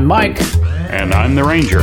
I'm Mike. And I'm the Ranger.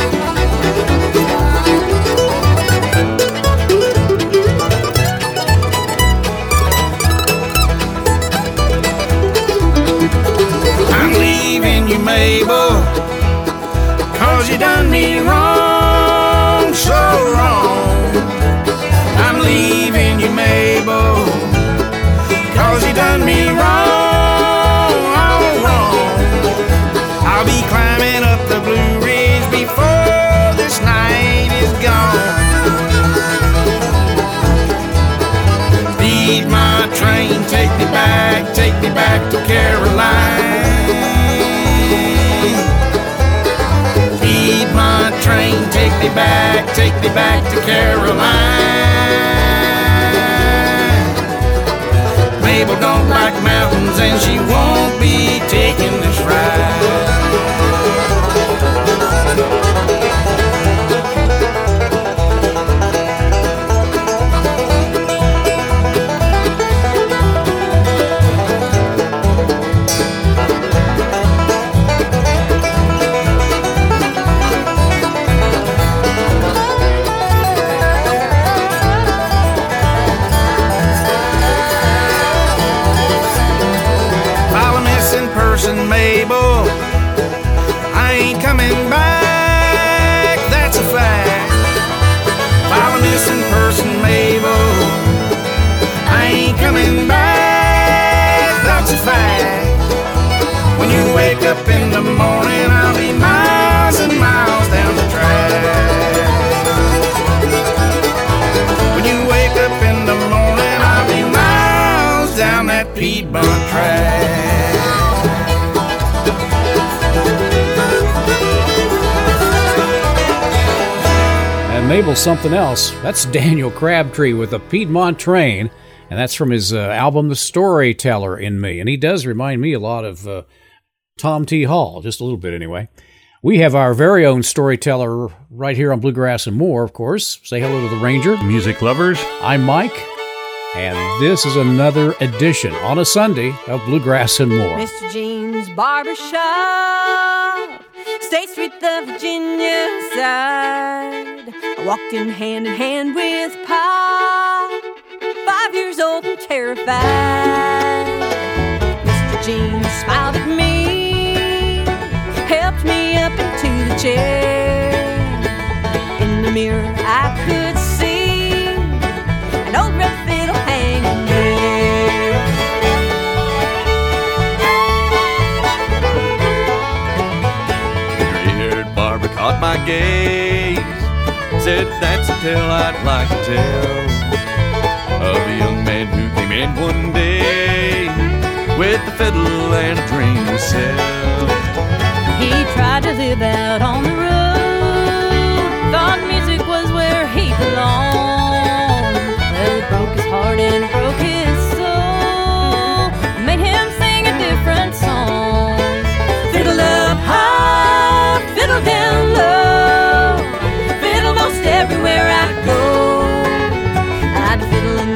you, cause you done me wrong, so wrong. I'm leaving you, Mabel. Cause you done me wrong, me back, take me back to Caroline. And Mabel's something else. That's Daniel Crabtree with a Piedmont train, and that's from his uh, album The Storyteller in Me. And he does remind me a lot of uh, Tom T. Hall, just a little bit anyway. We have our very own storyteller right here on Bluegrass and More, of course. Say hello to the Ranger. Music lovers. I'm Mike, and this is another edition on a Sunday of Bluegrass and More. Mr. Jean's Barbershop, State Street, the Virginia side. In hand in hand with Pa, five years old and terrified. Mr. Jean smiled at me helped me up into the chair. In the mirror, I could see an old red fiddle hanging there. The gray-haired barber caught my gaze, said that's a tale I'd like to tell of a young man who came in one day with a fiddle and a dream to sell. He tried to live out on the road, thought music was where he belonged.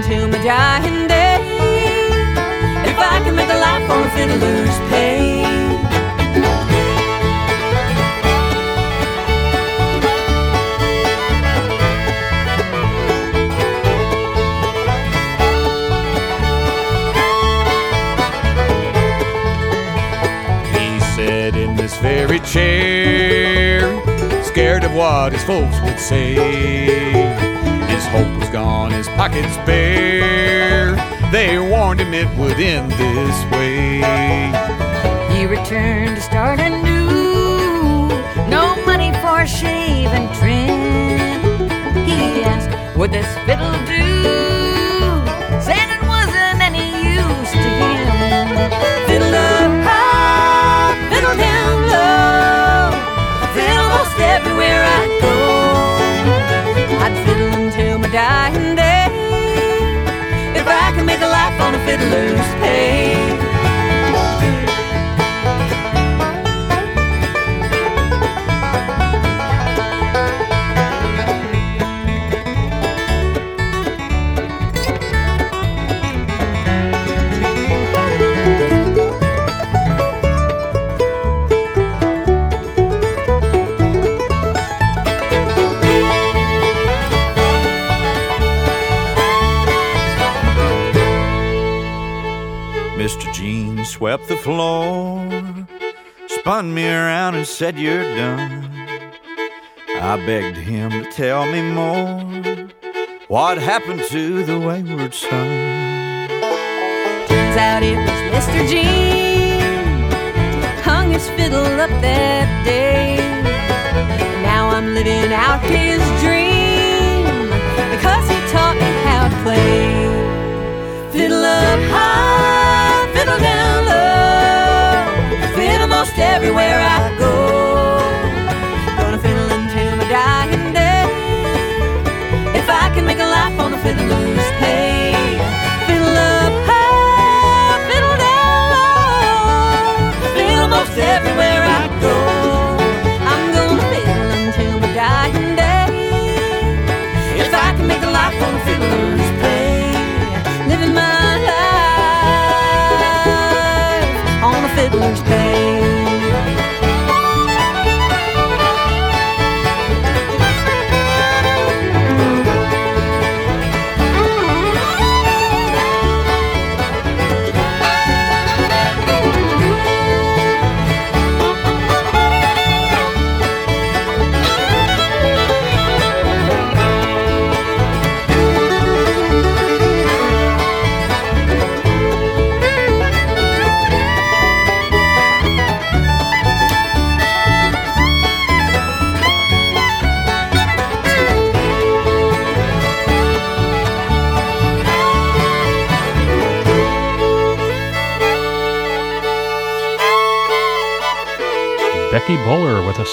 till my dying day. If I can make a life on a fiddler's pay. in this very chair, scared of what his folks would say. Hope was gone, his pockets bare. They warned him it would end this way. He returned to start anew. No money for shave and trim. He asked, Would this fiddle do? Life spun me around and said, You're done. I begged him to tell me more. What happened to the wayward son? Turns out it was Mr. Jean hung his fiddle up that day. Now I'm living out his dream because he taught me how to play. Fiddle up high, everywhere I go.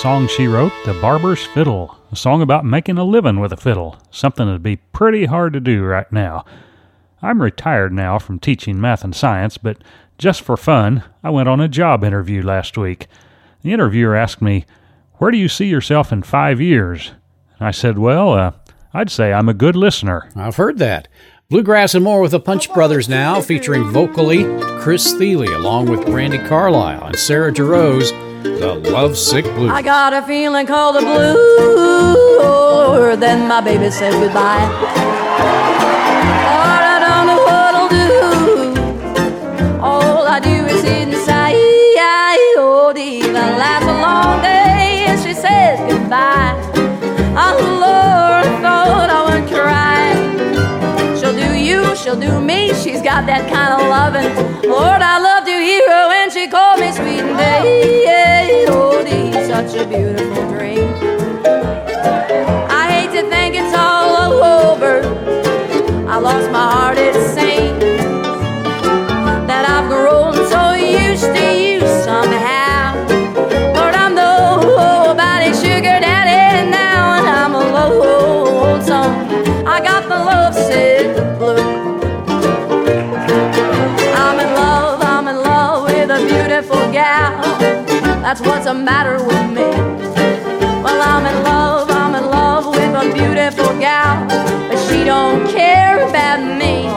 Song she wrote, The Barber's Fiddle, a song about making a living with a fiddle, something that'd be pretty hard to do right now. I'm retired now from teaching math and science, but just for fun, I went on a job interview last week. The interviewer asked me, Where do you see yourself in five years? And I said, Well, uh, I'd say I'm a good listener. I've heard that. Bluegrass and more with the Punch Brothers now, featuring vocally Chris Thile, along with Brandi Carlile and Sara Jarosz, the Love Sick Blues. I got a feeling called the blue. Then my baby said goodbye. Lord, I don't know what I'll do. All I do is sit and sigh. Oh, even last a long day, and she says goodbye. Oh, Lord, I thought I would cry. She'll do you, she'll do me. She's got that kind of loving. Lord, I loved sweet day. Oh, dear, such a beautiful dream. That's what's the matter with me. Well, I'm in love, I'm in love with a beautiful gal, but she don't care about me.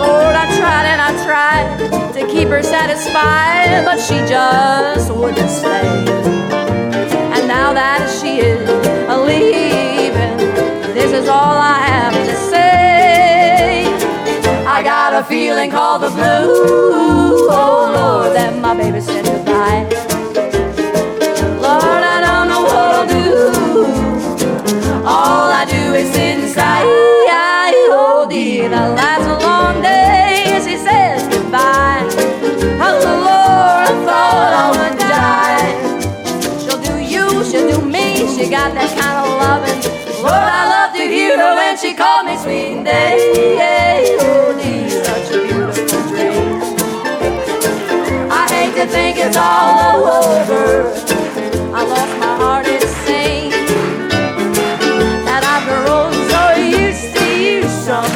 Lord, I tried and I tried to keep her satisfied. but she just wouldn't stay. And now that she is leaving, this is all I have to say. I got a feeling called the blue. Oh Lord, that my baby said goodbye. Got that kind of loving. Lord, I love to hear her when she called me sweet day. Oh dear, such a beautiful dream. I hate to think it's all over. I lost my heart, it seems that I've grown so used to you somehow.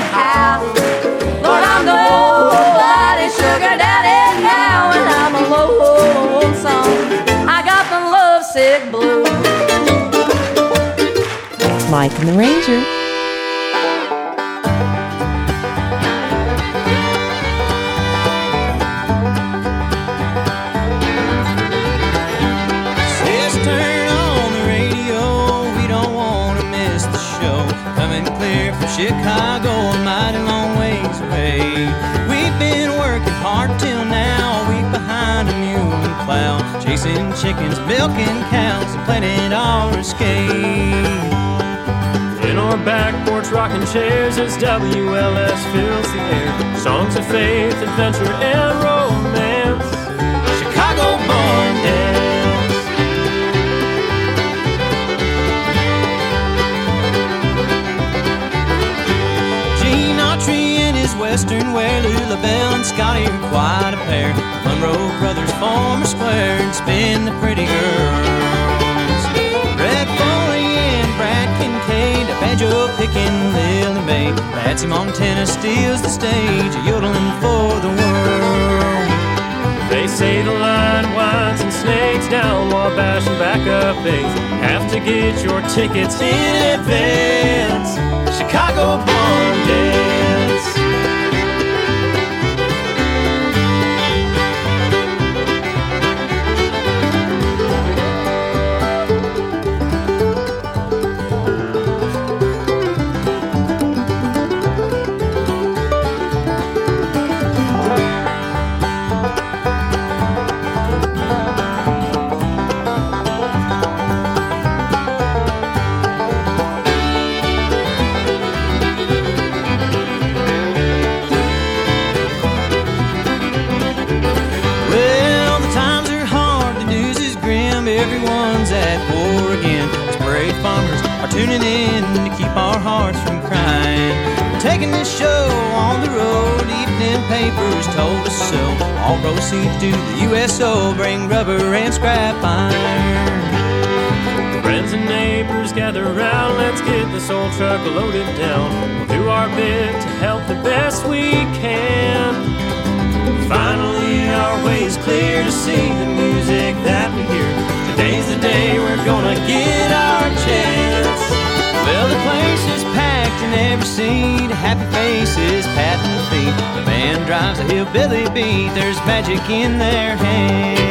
Mike and the Ranger. Turn on the radio, we don't want to miss the show. Coming clear from Chicago, a mighty long ways away. We've been working hard till now, week behind a mule and plow. Chasing chickens, milking cows, and planning our escape. Our back porch rocking chairs as WLS fills the air. Songs of faith, adventure, and romance. Chicago born dance. Gene Autry in his western wear, Lulu Belle and Scotty are quite a pair. Monroe brothers form square and spin the pretty girls. Kincaid, a banjo picking Lily May. Patsy Montana steals the stage, yodeling for the world. They say the line winds and snakes down Wabash and back up 8th. Have to get your tickets in advance. Chicago Barn Dance. This show on the road, evening papers told us so. All proceeds to the USO bring rubber and scrap iron. Friends and neighbors gather round, let's get this old truck loaded down. We'll do our happy faces patting feet. The band drives a hillbilly beat, there's magic in their hands.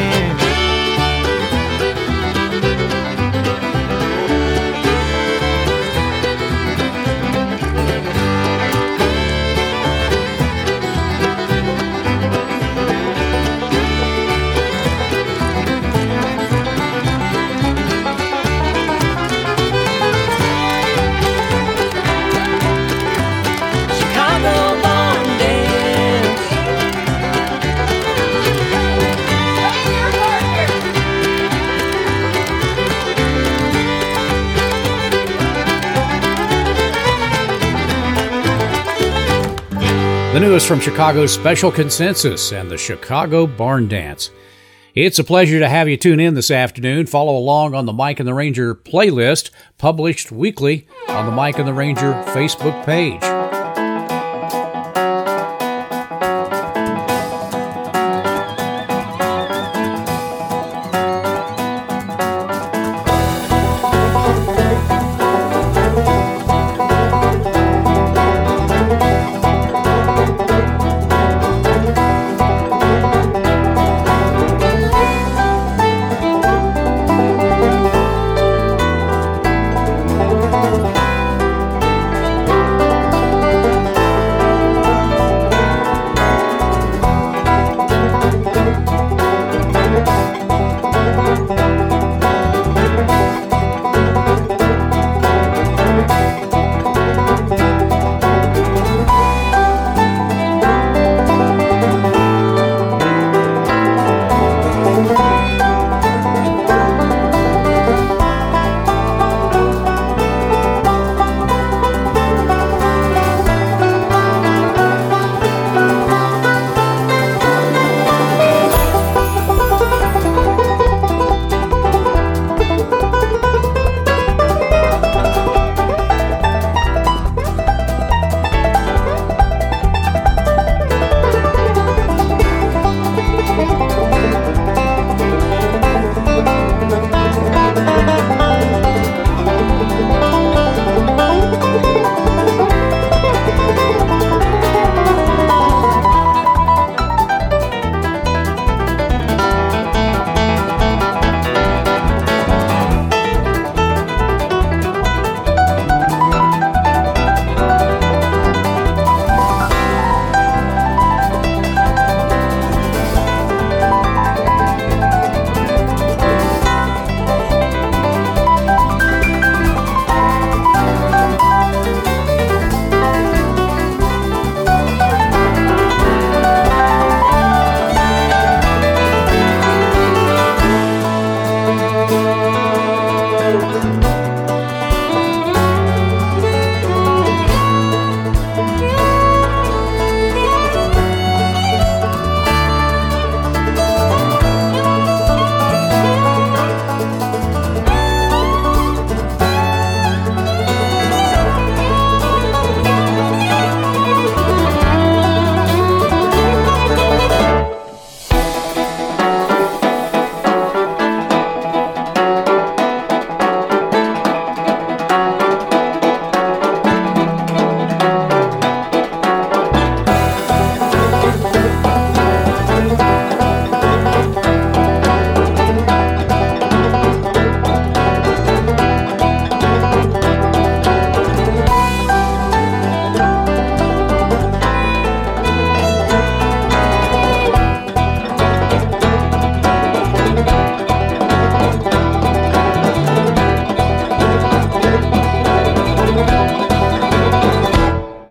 Newest from Chicago's Special Consensus and the Chicago Barn Dance. It's a pleasure to have you tune in this afternoon. Follow along on the Mike and the Ranger playlist, published weekly on the Mike and the Ranger Facebook page.